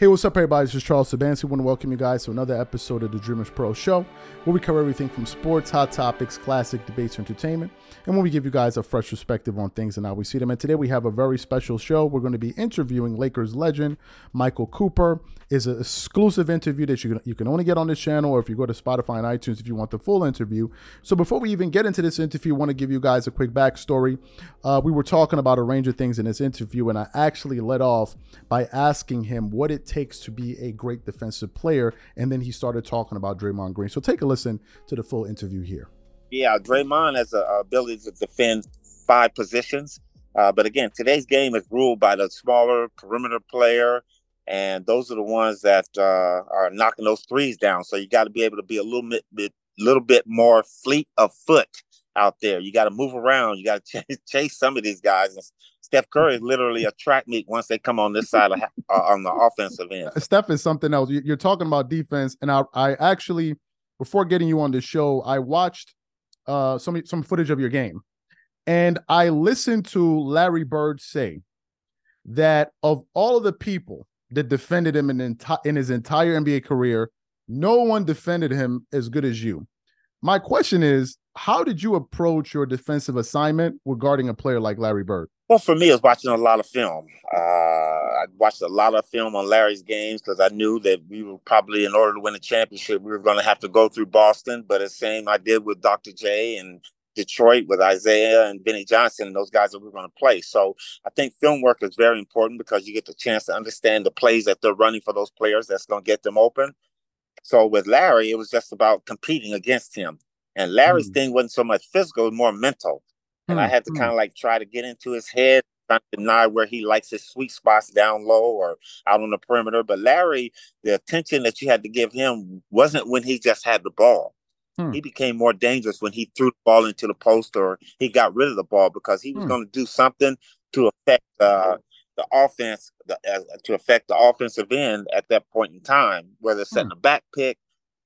Hey, what's up, everybody? This is Charles Sabansi. I want to welcome you guys to another episode of the Dreamers Pro Show, where we cover everything from sports, hot topics, classic debates, entertainment, and when we give you guys a fresh perspective on things and how we see them. And today we have a very special show. We're going to be interviewing Lakers legend Michael Cooper. is an exclusive interview that you can you can only get on this channel, or if you go to Spotify and iTunes if you want the full interview. So before we even get into this interview, I want to give you guys a quick backstory. Uh, we were talking about a range of things in this interview, and I actually led off by asking him what it takes to be a great defensive player. And then he started talking about Draymond Green. So take a listen to the full interview here. Yeah, Draymond has a ability to defend five positions. Uh, but again, today's game is ruled by the smaller perimeter player, and those are the ones that uh, are knocking those threes down. So you got to be able to be a little bit, bit, little bit more fleet of foot out there. You got to move around. You got to chase some of these guys. Steph Curry is literally a track meet once they come on this side of uh, on the offensive end. Steph is something else. You're talking about defense, and I, I actually before getting you on the show, I watched uh, some some footage of your game, and I listened to Larry Bird say that of all of the people that defended him in, enti- in his entire NBA career, no one defended him as good as you. My question is, how did you approach your defensive assignment regarding a player like Larry Bird? Well, for me, I was watching a lot of film. Uh, I watched a lot of film on Larry's games because I knew that we were probably, in order to win a championship, we were going to have to go through Boston. But the same I did with Dr. J and Detroit with Isiah and Vinnie Johnson, and those guys that we are going to play. So I think film work is very important because you get the chance to understand the plays that they're running for those players that's going to get them open. So with Larry, it was just about competing against him. And Larry's mm. thing wasn't so much physical, it was more mental and mm, I had to mm. kind of like try to get into his head, not deny where he likes his sweet spots down low or out on the perimeter. But Larry, the attention that you had to give him wasn't when he just had the ball. Mm. He became more dangerous when he threw the ball into the post or he got rid of the ball because he was hmm. going to do something to affect uh, the offense, the, uh, to affect the offensive end at that point in time, whether it's setting hmm. a back pick,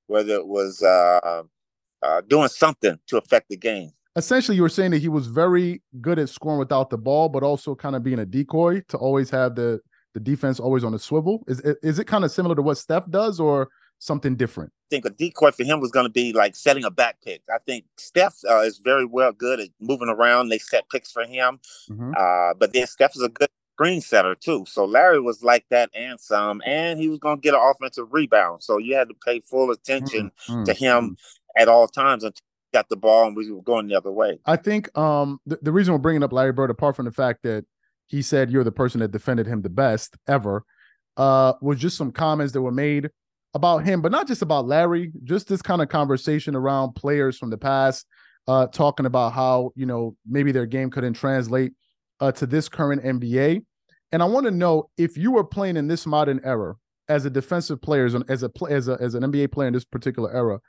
whether it was uh, uh doing something to affect the game essentially you were saying that he was very good at scoring without the ball, but also kind of being a decoy to always have the the defense always on the swivel. Is is it kind of similar to what Steph does, or something different? I think a decoy for him was going to be like setting a back pick. I think Steph uh, is very well good at moving around. They set picks for him, mm-hmm. uh, but then Steph is a good screen setter too. So Larry was like that and some, and he was going to get an offensive rebound. So you had to pay full attention mm-hmm. to him mm-hmm. At all times until got the ball and we were going the other way. I think um, the, the reason we're bringing up Larry Bird, apart from the fact that he said you're the person that defended him the best ever, uh, was just some comments that were made about him, but not just about Larry, just this kind of conversation around players from the past, uh, talking about how, you know, maybe their game couldn't translate uh, to this current NBA. And I want to know if you were playing in this modern era as a defensive player, as a as a as an NBA player in this particular era,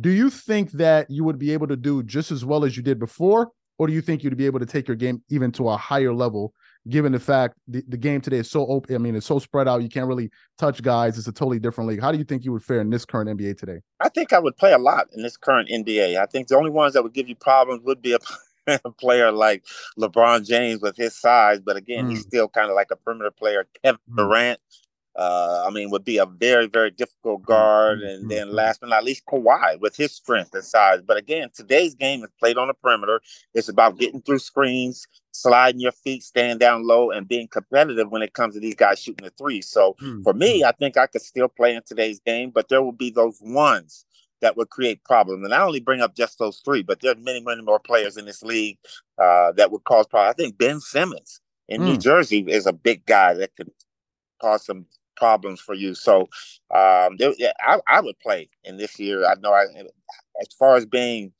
do you think that you would be able to do just as well as you did before, or do you think you'd be able to take your game even to a higher level, given the fact the, the game today is so open? I mean, it's so spread out. You can't really touch guys. It's a totally different league. How do you think you would fare in this current NBA today? I think I would play a lot in this current NBA. I think the only ones that would give you problems would be a a player like LeBron James with his size, but again, mm. he's still kind of like a perimeter player. Kevin mm. Uh, I mean, would be a very, very difficult guard. Mm-hmm. And then last but not least, Kawhi with his strength and size. But again, today's game is played on the perimeter. It's about getting through screens, sliding your feet, staying down low, and being competitive when it comes to these guys shooting the three. So mm-hmm. for me, I think I could still play in today's game, but there will be those ones that would create problems. And I only bring up just those three, but there are many, many more players in this league uh, that would cause problems. I think Ben Simmons in mm. New Jersey is a big guy that could cause some problems for you. So um, there, yeah, I, I would play in this year. I know I, as far as being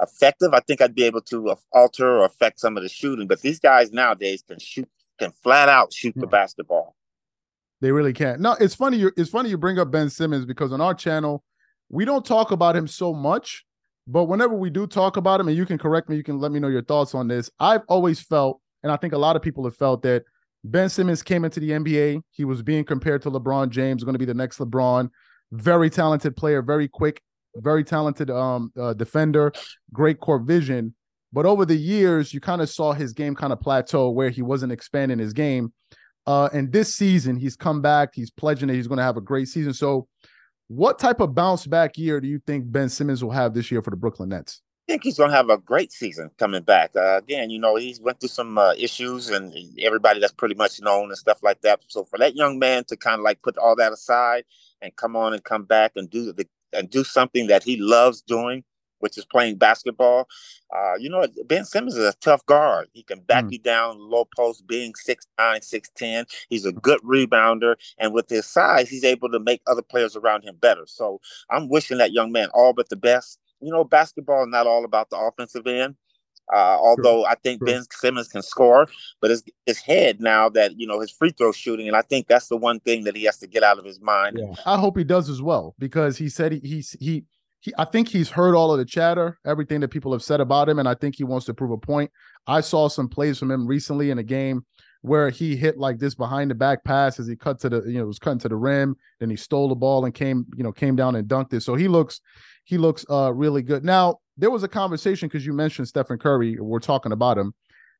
effective, I think I'd be able to alter or affect some of the shooting. But these guys nowadays can shoot, can flat out shoot the hmm. basketball. They really can. No, it's funny. You, it's funny you bring up Ben Simmons because on our channel we don't talk about him so much. But whenever we do talk about him, and you can correct me, you can let me know your thoughts on this. I've always felt, and I think a lot of people have felt that Ben Simmons came into the NBA. He was being compared to LeBron James, going to be the next LeBron. Very talented player, very quick, very talented um, uh, defender, great court vision. But over the years, you kind of saw his game kind of plateau where he wasn't expanding his game. Uh, and this season, he's come back. He's pledging that he's going to have a great season. So, what type of bounce back year do you think Ben Simmons will have this year for the Brooklyn Nets? I think he's going to have a great season coming back. Uh, again, you know, he's went through some uh, issues, and everybody that's pretty much known and stuff like that. So for that young man to kind of like put all that aside and come on and come back and do the and do something that he loves doing, which is playing basketball. Uh, you know, Ben Simmons is a tough guard. He can back mm. you down low post, being 6'9, 6'10. He's a good rebounder. And with his size, he's able to make other players around him better. So I'm wishing that young man all but the best. You know, basketball is not all about the offensive end. Uh, although I think Ben Simmons can score, but his his head now that you know his free throw shooting, and I think that's the one thing that he has to get out of his mind. Yeah. I hope he does as well because he said he he's he he I think he's heard all of the chatter, everything that people have said about him, and I think he wants to prove a point. I saw some plays from him recently in a game where he hit like this behind the back pass as he cut to the you know was cutting to the rim, then he stole the ball and came you know came down and dunked it. So he looks he looks uh really good. Now there was a conversation because you mentioned Stephen Curry. We're talking about him,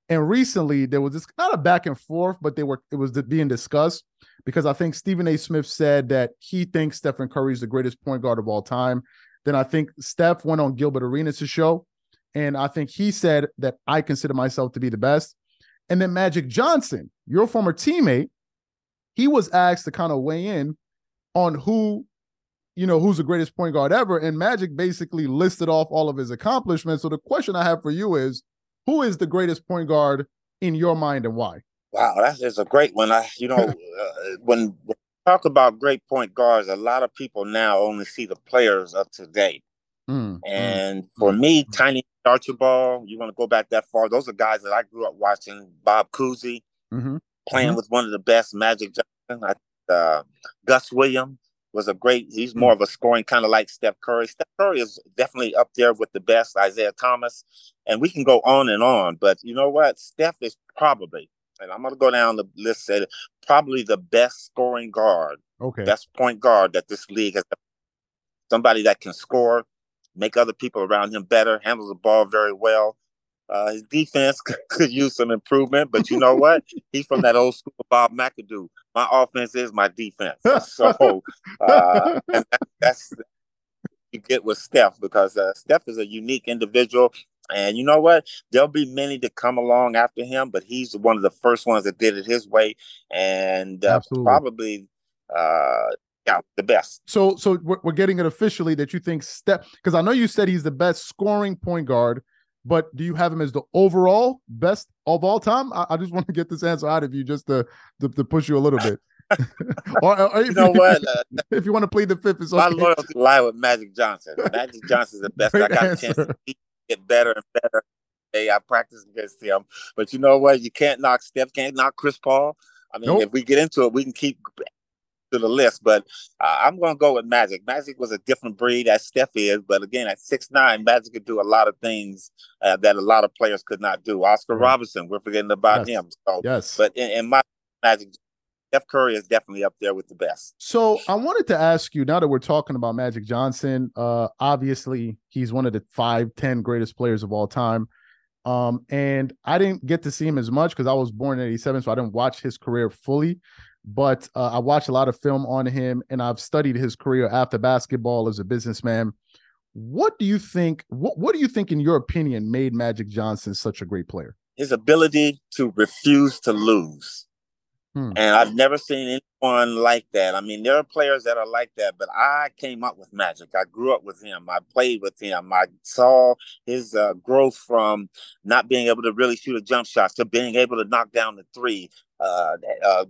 and recently there was this not a back and forth, but they were it was being discussed because I think Stephen A. Smith said that he thinks Stephen Curry is the greatest point guard of all time. Then I think Steph went on Gilbert Arenas' show, and I think he said that I consider myself to be the best. And then Magic Johnson, your former teammate, he was asked to kind of weigh in on who, you know, who's the greatest point guard ever. And Magic basically listed off all of his accomplishments. So the question I have for you is who is the greatest point guard in your mind and why? Wow, that's, a great one. I, you know, uh, when we talk about great point guards, a lot of people now only see the players of today. Mm, and mm, for mm, me, mm. Tiny Archibald, you want to go back that far? Those are guys that I grew up watching. Bob Cousy, mm-hmm, playing mm-hmm. with one of the best, Magic Johnson. I, uh, Gus Williams was a great. He's more mm. of a scoring kind of like Steph Curry. Steph Curry is definitely up there with the best. Isiah Thomas, and we can go on and on. But you know what? Steph is probably and I'm going to go down the list. Said probably the best scoring guard, okay, best point guard that this league has. Somebody that can score, make other people around him better, handles the ball very well. Uh, his defense could use some improvement, but you know what? He's from that old school Bob McAdoo. My offense is my defense. So, uh, and that, that's you get with Steph because uh, Steph is a unique individual. And you know what? There'll be many to come along after him, but he's one of the first ones that did it his way, and uh, probably, uh, yeah, the best. So, so we're getting it officially that you think Steph, because I know you said he's the best scoring point guard, but do you have him as the overall best of all time? I, I just want to get this answer out of you just to to, to push you a little bit. or, or you know what? Uh, if you want to plead the fifth, it's okay. My loyalty lie with Magic Johnson. Magic Johnson's the best. Great I got answer. a chance to get better and better. Hey, I practice against him. But you know what? You can't knock Steph, can't knock Chris Paul. I mean, nope. if we get into it, we can keep to the list. But uh, I'm going to go with Magic. Magic was a different breed as Steph is, but again, at six nine, Magic could do a lot of things uh, that a lot of players could not do. Oscar mm-hmm. Robinson, we're forgetting about yes. him. So, yes. But in, in my Magic Steph Curry is definitely up there with the best. So I wanted to ask you now that we're talking about Magic Johnson, uh, obviously he's one of the five, ten greatest players of all time. Um, and I didn't get to see him as much because I was born in 87, so I didn't watch his career fully. But uh, I watched a lot of film on him and I've studied his career after basketball as a businessman. What do you think? What, what do you think, in your opinion, made Magic Johnson such a great player? His ability to refuse to lose Hmm. And I've never seen anyone like that. I mean, there are players that are like that, but I came up with Magic. I grew up with him. I played with him. I saw his uh, growth from not being able to really shoot a jump shot to being able to knock down the three. Uh, uh,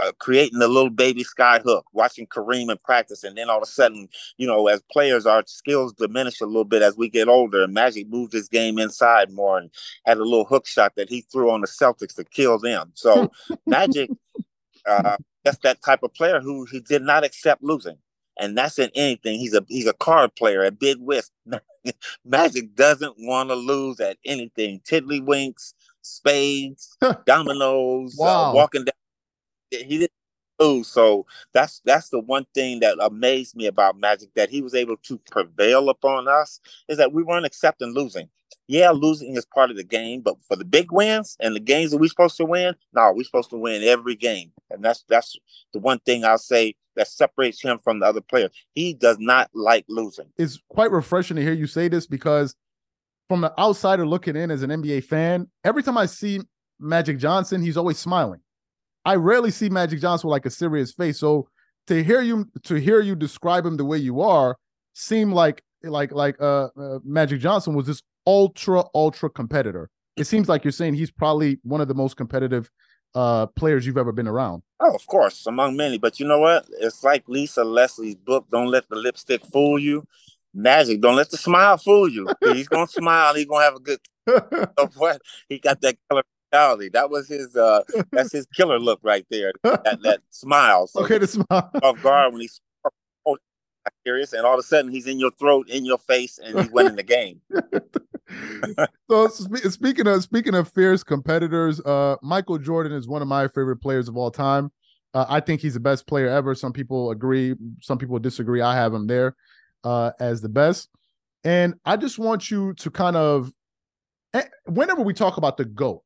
uh creating the little baby sky hook, watching Kareem in practice, and then all of a sudden, you know, as players, our skills diminish a little bit as we get older. And Magic moved his game inside more and had a little hook shot that he threw on the Celtics to kill them. So Magic, uh, that's that type of player who he did not accept losing. And that's in anything. He's a he's a card player at Bid Whist. Magic doesn't want to lose at anything. Tiddlywinks, spades, dominoes, uh, wow. uh, walking down he didn't lose. So that's that's the one thing that amazed me about Magic that he was able to prevail upon us is that we weren't accepting losing. Yeah, losing is part of the game, but for the big wins and the games that we're supposed to win, no, we're supposed to win every game. And that's that's the one thing I'll say that separates him from the other players. He does not like losing. It's quite refreshing to hear you say this because from the outsider looking in as an NBA fan, every time I see Magic Johnson, he's always smiling. I rarely see Magic Johnson with like a serious face. So to hear you to hear you describe him the way you are seemed like like like uh, uh Magic Johnson was this ultra ultra competitor. It seems like you're saying he's probably one of the most competitive uh players you've ever been around. Oh, of course, among many. But you know what? It's like Lisa Leslie's book, Don't Let the Lipstick Fool You. Magic, don't let the smile fool you. He's gonna smile, he's gonna have a good what he got that color mentality. That was his uh that's his killer look right there. That that smile. So okay, the smile off guard when he's serious, and all of a sudden he's in your throat, in your face, and he's winning the game. so speaking of speaking of fierce competitors, uh, Michael Jordan is one of my favorite players of all time. Uh, I think he's the best player ever. Some people agree, some people disagree. I have him there uh, as the best, and I just want you to kind of, eh, whenever we talk about the goat,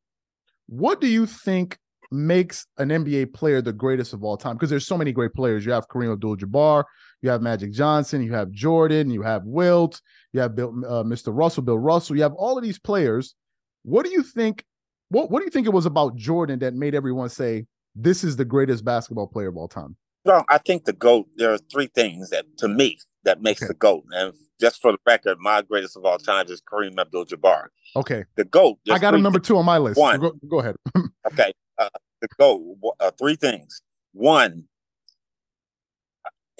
what do you think makes an NBA player the greatest of all time? Because there's so many great players. You have Kareem Abdul-Jabbar, you have Magic Johnson, you have Jordan, you have Wilt, you have Bill, uh, Mr. Russell, Bill Russell. You have all of these players. What do you think? What What do you think it was about Jordan that made everyone say this is the greatest basketball player of all time? Well, I think the goat. There are three things that, to me, that makes okay. the goat. And just for the record, my greatest of all time is Kareem Abdul-Jabbar. Okay, the goat. I got him number two on my list. One, go, go ahead. okay, uh, the goat. Uh, three things. One,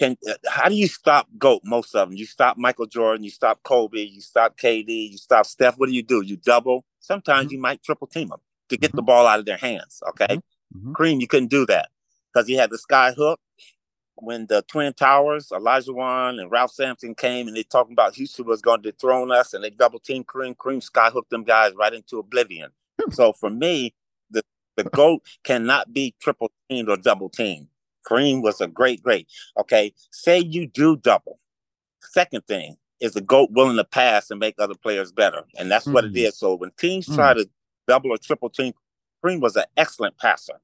can uh, how do you stop GOAT? Most of them. You stop Michael Jordan, you stop Kobe, you stop KD, you stop Steph. What do you do? You double. Sometimes mm-hmm. you might triple team them to get mm-hmm. the ball out of their hands. Okay. Mm-hmm. Kareem, you couldn't do that because he had the sky hook. When the Twin Towers, Olajuwon and Ralph Sampson came and they talking about Houston was going to dethrone us and they double team Kareem, Kareem sky hooked them guys right into oblivion. Hmm. so for me, the the GOAT cannot be triple teamed or double teamed. Kareem was a great, great. Okay, say you do double. Second thing is the GOAT willing to pass and make other players better. And that's mm what it mm. So when teams mm try to double or triple team, Kareem was an excellent passer.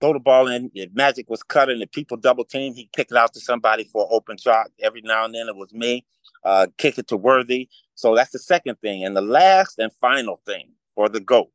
Throw the ball in. If Magic was cutting, if people double team, he'd kick it out to somebody for an open shot. Every now and then it was me. Uh, kick it to Worthy. So that's the second thing. And the last and final thing for the GOAT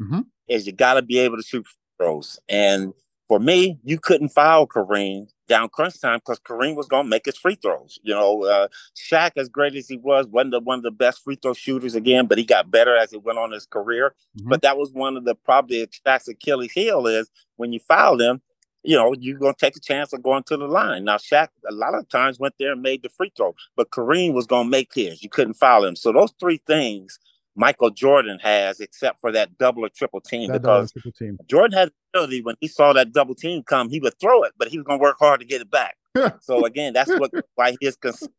mm-hmm. is you got to be able to shoot throws. And for me, you couldn't foul Kareem down crunch time because Kareem was going to make his free throws. You know, uh, Shaq, as great as he was, wasn't the, one of the best free throw shooters again, but he got better as he went on his career. Mm-hmm. But that was one of the probably Shaq's Achilles heel is when you foul him, you know, you're going to take a chance of going to the line. Now, Shaq a lot of times went there and made the free throw, but Kareem was going to make his. You couldn't foul him. So those three things Michael Jordan has, except for that double or triple team. That because triple team. Jordan had the ability when he saw that double team come, he would throw it, but he was going to work hard to get it back. so again, that's what why he is concerned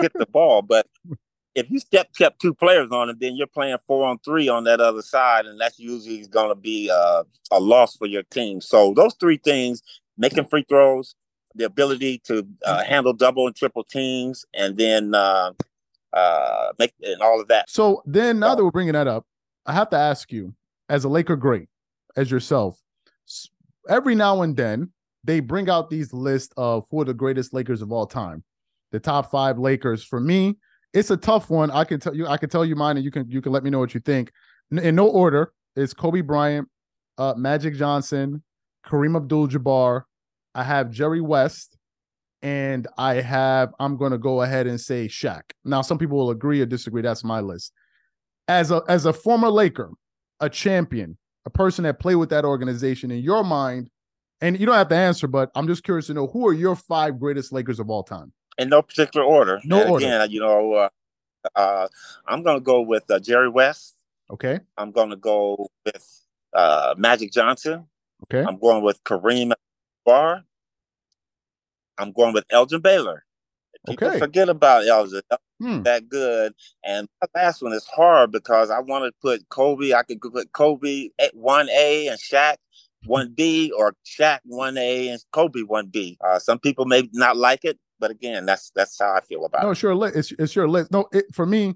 get the ball. But if you step kept two players on him, then you're playing four on three on that other side, and that's usually going to be uh, a loss for your team. So those three things: making free throws, the ability to uh, handle double and triple teams, and then uh, uh, make and all of that. So then, now that we're bringing that up, I have to ask you, as a Laker great, as yourself, every now and then they bring out these lists of who are the greatest Lakers of all time, the top five Lakers. For me, it's a tough one. I can tell you, I can tell you mine, and you can you can let me know what you think. In no order, it's Kobe Bryant, uh, Magic Johnson, Kareem Abdul-Jabbar. I have Jerry West, and I have I'm going to go ahead and say Shaq. Now, some people will agree or disagree. That's my list. As a as a former Laker, a champion, a person that played with that organization, in your mind, and you don't have to answer, but I'm just curious to know who are your five greatest Lakers of all time? In no particular order. No and order. Again, you know, uh, uh, I'm going to go with uh, Jerry West. Okay. I'm going to go with uh, Magic Johnson. Okay. I'm going with Kareem Barr. I'm going with Elgin Baylor. People okay. forget about Elgin. Hmm. That good. And my last one is hard because I want to put Kobe. I could put Kobe at one A and Shaq one B, or Shaq one A and Kobe one B. Uh, some people may not like it, but again, that's that's how I feel about no, it. No, sure, it's it's your list. No, it, for me,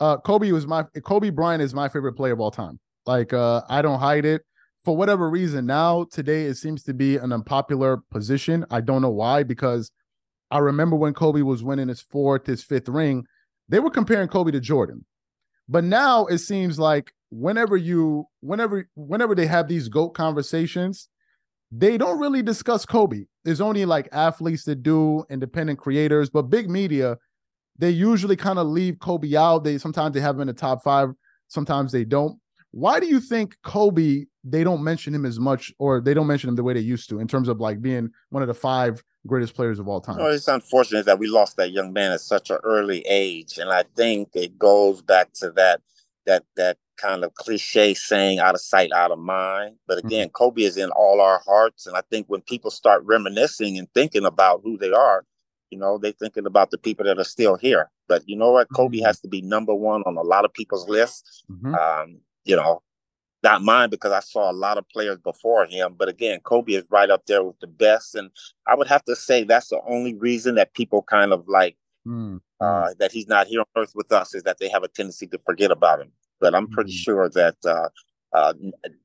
uh, Kobe was my Kobe Bryant is my favorite player of all time. Like uh, I don't hide it. For whatever reason, now today it seems to be an unpopular position. I don't know why because I remember when Kobe was winning his fourth, his fifth ring, they were comparing Kobe to Jordan. But now it seems like whenever you, whenever, whenever they have these GOAT conversations, they don't really discuss Kobe. There's only like athletes that do, independent creators, but big media, they usually kind of leave Kobe out. They sometimes they have him in the top five, sometimes they don't. Why do you think Kobe they don't mention him as much, or they don't mention him the way they used to in terms of like being one of the five greatest players of all time? Well, it's unfortunate that we lost that young man at such an early age, and I think it goes back to that that that kind of cliche saying out of sight out of mind but mm-hmm. again mm-hmm. kobe is in all our hearts and i think when people start reminiscing and thinking about who they are you know they're thinking about the people that are still here but you know what kobe mm-hmm. has to be number one on a lot of people's lists mm-hmm. um, you know not mine because i saw a lot of players before him but again kobe is right up there with the best and i would have to say that's the only reason that people kind of like mm. uh, that he's not here on earth with us is that they have a tendency to forget about him but I'm pretty mm-hmm. sure that uh, uh,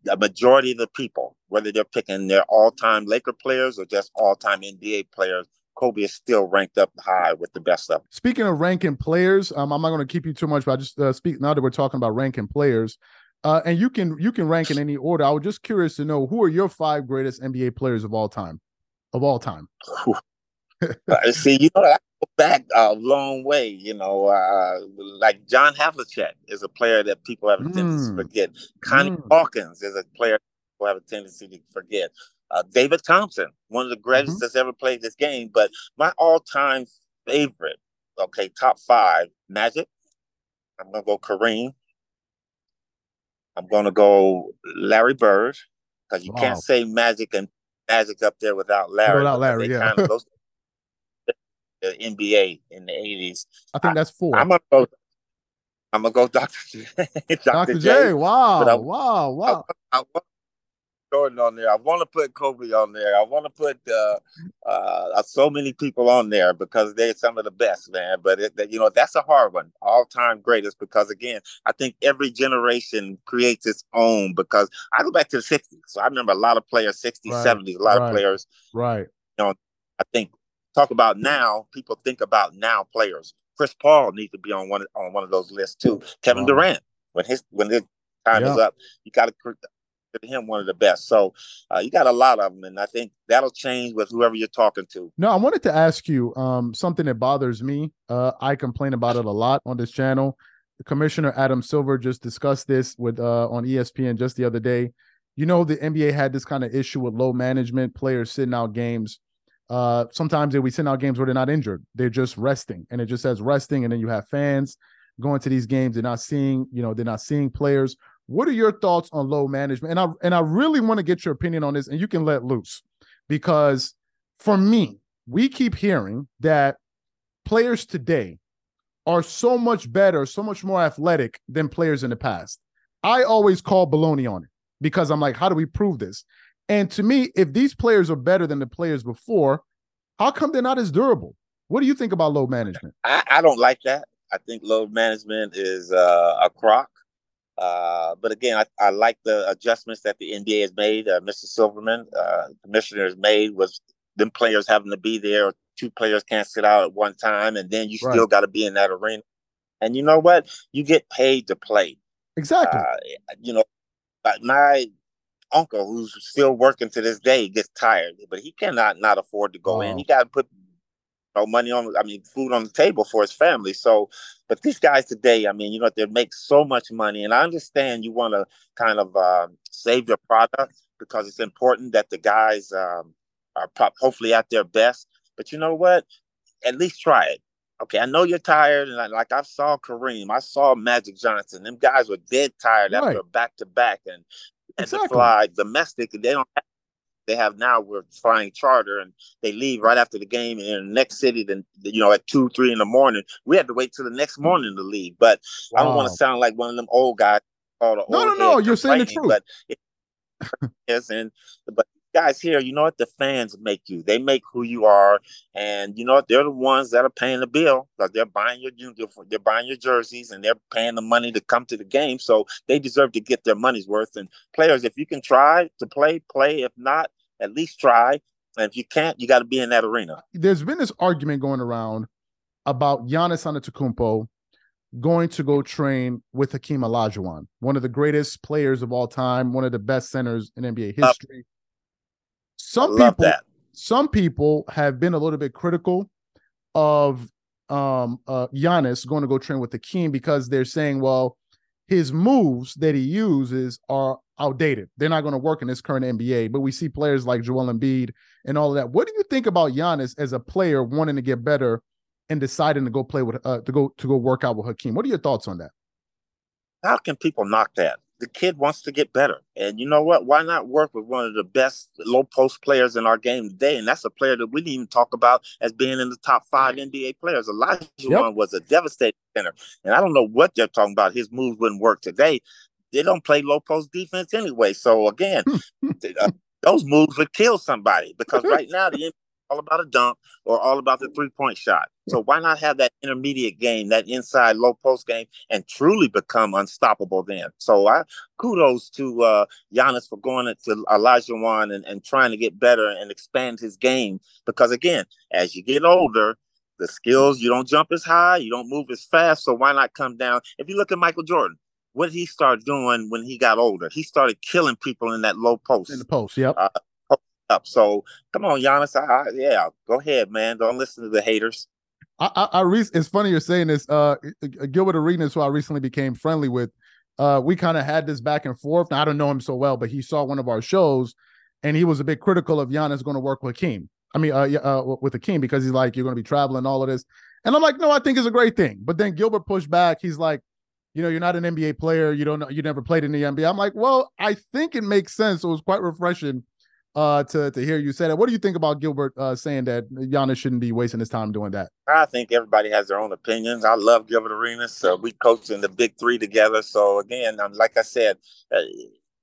a majority of the people, whether they're picking their all-time Laker players or just all-time NBA players, Kobe is still ranked up high with the best of them. Speaking of ranking players, um, I'm not going to keep you too much, but I just uh, speak now that we're talking about ranking players. Uh, and you can you can rank in any order. I was just curious to know who are your five greatest NBA players of all time, of all time. See, you know, I go back a long way. You know, uh, like John Havlicek is a player that people have a tendency mm. to forget. Connie mm. Hawkins is a player people have a tendency to forget. Uh, David Thompson, one of the greatest mm-hmm. that's ever played this game. But my all-time favorite, okay, top five, Magic. I'm gonna go Kareem. I'm gonna go Larry Bird because you wow. can't say Magic and Magic up there without Larry. Without Larry, yeah. Kind of, those, the NBA in the eighties. I think that's four. I'm gonna go. I'm gonna go Dr. J. Dr. Dr. J. Wow, I, wow, wow. I, I, Jordan on there. I want to put Kobe on there. I want to put uh, uh, so many people on there because they're some of the best, man. But it, you know that's a hard one, all time greatest. Because again, I think every generation creates its own. Because I go back to the '60s, so I remember a lot of players, '60s, right, '70s, a lot right, of players. Right. You know, I think talk about now, people think about now players. Chris Paul needs to be on one on one of those lists too. Kevin wow. Durant, when his when his time yeah. is up, you got to consider him one of the best. So uh, you got a lot of them, and I think that'll change with whoever you're talking to. No, I wanted to ask you um, something that bothers me. Uh, I complain about it a lot on this channel. Commissioner Adam Silver just discussed this with uh, on ESPN just the other day. You know, the NBA had this kind of issue with load management, players sitting out games uh, sometimes we send out games where they're not injured; they're just resting, and it just says resting. And then you have fans going to these games; they're not seeing, you know, they're not seeing players. What are your thoughts on load management? And I and I really want to get your opinion on this, and you can let loose because for me, we keep hearing that players today are so much better, so much more athletic than players in the past. I always call baloney on it because I'm like, how do we prove this? And to me, if these players are better than the players before, how come they're not as durable? What do you think about load management? I, I don't like that. I think load management is uh, a crock. Uh, but again, I, I, like the adjustments that the NBA has made. Uh, Mr. Silverman, uh, commissioner, has made was them players having to be there. Two players can't sit out at one time, and then you right. still got to be in that arena. And you know what? You get paid to play. Exactly. Uh, you know, my uncle who's still working to this day gets tired, but he cannot not afford to go in. He got to put know, money on, I mean, food on the table for his family. So, but these guys today, I mean, you know, they make so much money, and I understand you want to kind of uh, save your product because it's important that the guys um, are pro- hopefully at their best. But you know what? At least try it. Okay, I know you're tired, and I, like I saw Kareem, I saw Magic Johnson. Them guys were dead tired right. after back to back, and and exactly. to fly domestic. They don't. Have, they have now. We're flying charter, and they leave right after the game in the next city. Then you know at two, three in the morning. We had to wait till the next mm. morning to leave. But wow. I don't want to sound like one of them old guys. no, no, no. You're saying the truth. But yes, and but guys here, you know what? The fans make you. They make who you are, and you know what? They're the ones that are paying the bill because they're buying your uniform, they're buying your jerseys, and they're paying the money to come to the game. So they deserve to get their money's worth. And players, if you can try to play, play. If not, at least try. And if you can't, you got to be in that arena. There's been this argument going around about Giannis Antetokounmpo going to go train with Hakeem Olajuwon, one of the greatest players of all time, one of the best centers in NBA uh, history. Some people, that. some people have been a little bit critical of um uh Giannis going to go train with Hakeem because they're saying, well, his moves that he uses are outdated. They're not going to work in this current NBA. But we see players like Joel Embiid and all of that. What do you think about Giannis as a player wanting to get better and deciding to go play with uh, to go to go work out with Hakeem? What are your thoughts on that? How can people knock that? The kid wants to get better, and you know what? Why not work with one of the best low post players in our game today? And that's a player that we didn't even talk about as being in the top five NBA players. Elijah yep. was a devastating center, and I don't know what they're talking about. His moves wouldn't work today they don't play low post defense anyway. So again, uh, those moves would kill somebody because right now the all about a dunk or all about the three point shot. So why not have that intermediate game, that inside low post game, and truly become unstoppable then? So I kudos to uh, Giannis for going to Olajuwon and, and trying to get better and expand his game. Because again, as you get older, the skills you don't jump as high, you don't move as fast. So why not come down? If you look at Michael Jordan, what did he start doing when he got older? He started killing people in that low post. In the post, yep. Uh, up. So come on, Giannis. I, I, yeah, go ahead, man. Don't listen to the haters. I, I, I re- it's funny you're saying this. Uh, Gilbert Arenas, who I recently became friendly with, uh, we kind of had this back and forth. Now, I don't know him so well, but he saw one of our shows, and he was a bit critical of Giannis going to work with Hakeem. I mean, uh, uh, with Hakeem because he's like, you're going to be traveling, all of this, and I'm like, no, I think it's a great thing. But then Gilbert pushed back. He's like, you know, you're not an NBA player. You don't know, you never played in the NBA. I'm like, well, I think it makes sense. It was quite refreshing uh, to to hear you say that. What do you think about Gilbert uh, saying that Giannis shouldn't be wasting his time doing that? I think everybody has their own opinions. I love Gilbert Arenas. So we coached in the Big Three together. So again, um, like I said, uh,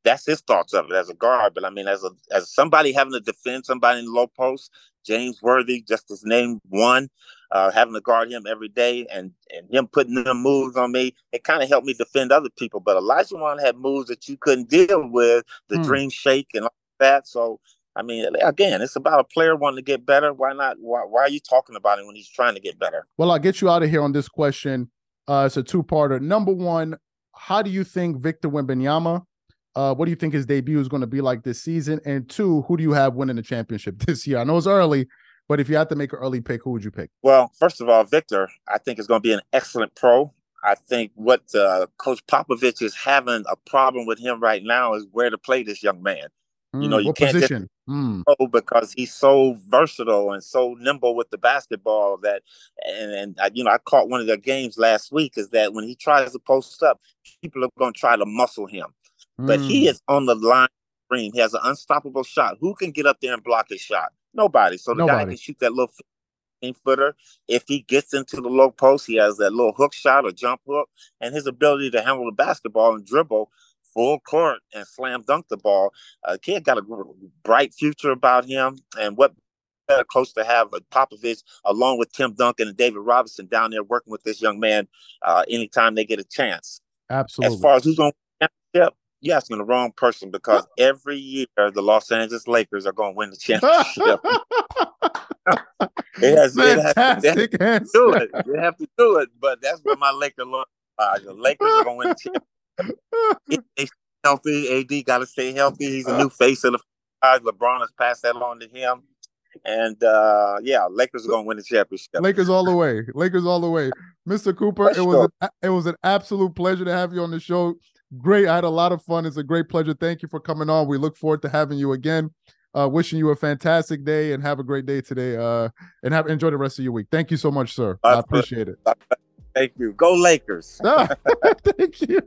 that's his thoughts of it as a guard. But I mean, as a as somebody having to defend somebody in the low post, James Worthy, just his name one, uh, having to guard him every day and and him putting them moves on me, it kind of helped me defend other people. But Olajuwon had moves that you couldn't deal with, the mm. dream shake and all that. So I mean, again, it's about a player wanting to get better. Why not? Why, why are you talking about him when he's trying to get better? Well, I'll get you out of here on this question. Uh, it's a two-parter. Number one, how do you think Victor Wembanyama uh, what do you think his debut is going to be like this season? And two, who do you have winning the championship this year? I know it's early, but if you had to make an early pick, who would you pick? Well, first of all, Victor, I think is going to be an excellent pro. I think what uh, Coach Popovich is having a problem with him right now is where to play this young man. Mm, you know, you can't position? just mm. because he's so versatile and so nimble with the basketball that, and, and I, you know, I caught one of their games last week is that when he tries to post up, people are going to try to muscle him but he mm. is on the line screen. He has an unstoppable shot. Who can get up there and block his shot? Nobody. So the Nobody. guy can shoot that little 15 footer. If he gets into the low post, he has that little hook shot or jump hook, and his ability to handle the basketball and dribble full court and slam dunk the ball. Uh, kid got a bright future about him, and what better coach to have a Popovich along with Tim Duncan and David Robinson down there working with this young man uh, anytime they get a chance. Absolutely. As far as who's going to championship, you're asking the wrong person because every year the Los Angeles Lakers are going to win the championship. it has, Fantastic it has, they do it. They have to do it, but that's what my Laker like. The Lakers are going to win the championship. They healthy. AD got to stay healthy. He's a new face of the franchise. LeBron has passed that on to him. And uh yeah, Lakers are gonna win the championship. Lakers all the way. Lakers all the way. Mr. Cooper, it was an, it was an absolute pleasure to have you on the show great. I had a lot of fun. It's a great pleasure. Thank you for coming on. We look forward to having you again. Uh, wishing you a fantastic day and have a great day today. Uh, and have enjoy the rest of your week. Thank you so much, sir. I appreciate it. Thank you. Go Lakers. thank you.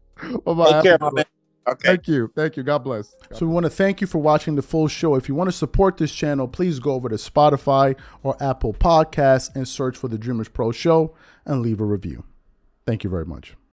Bye-bye. Take care, my man. Okay. Thank you. Thank you. God bless. So we want to thank you for watching the full show. If you want to support this channel, please go over to Spotify or Apple Podcasts and search for the Dreamers Pro Show and leave a review. Thank you very much.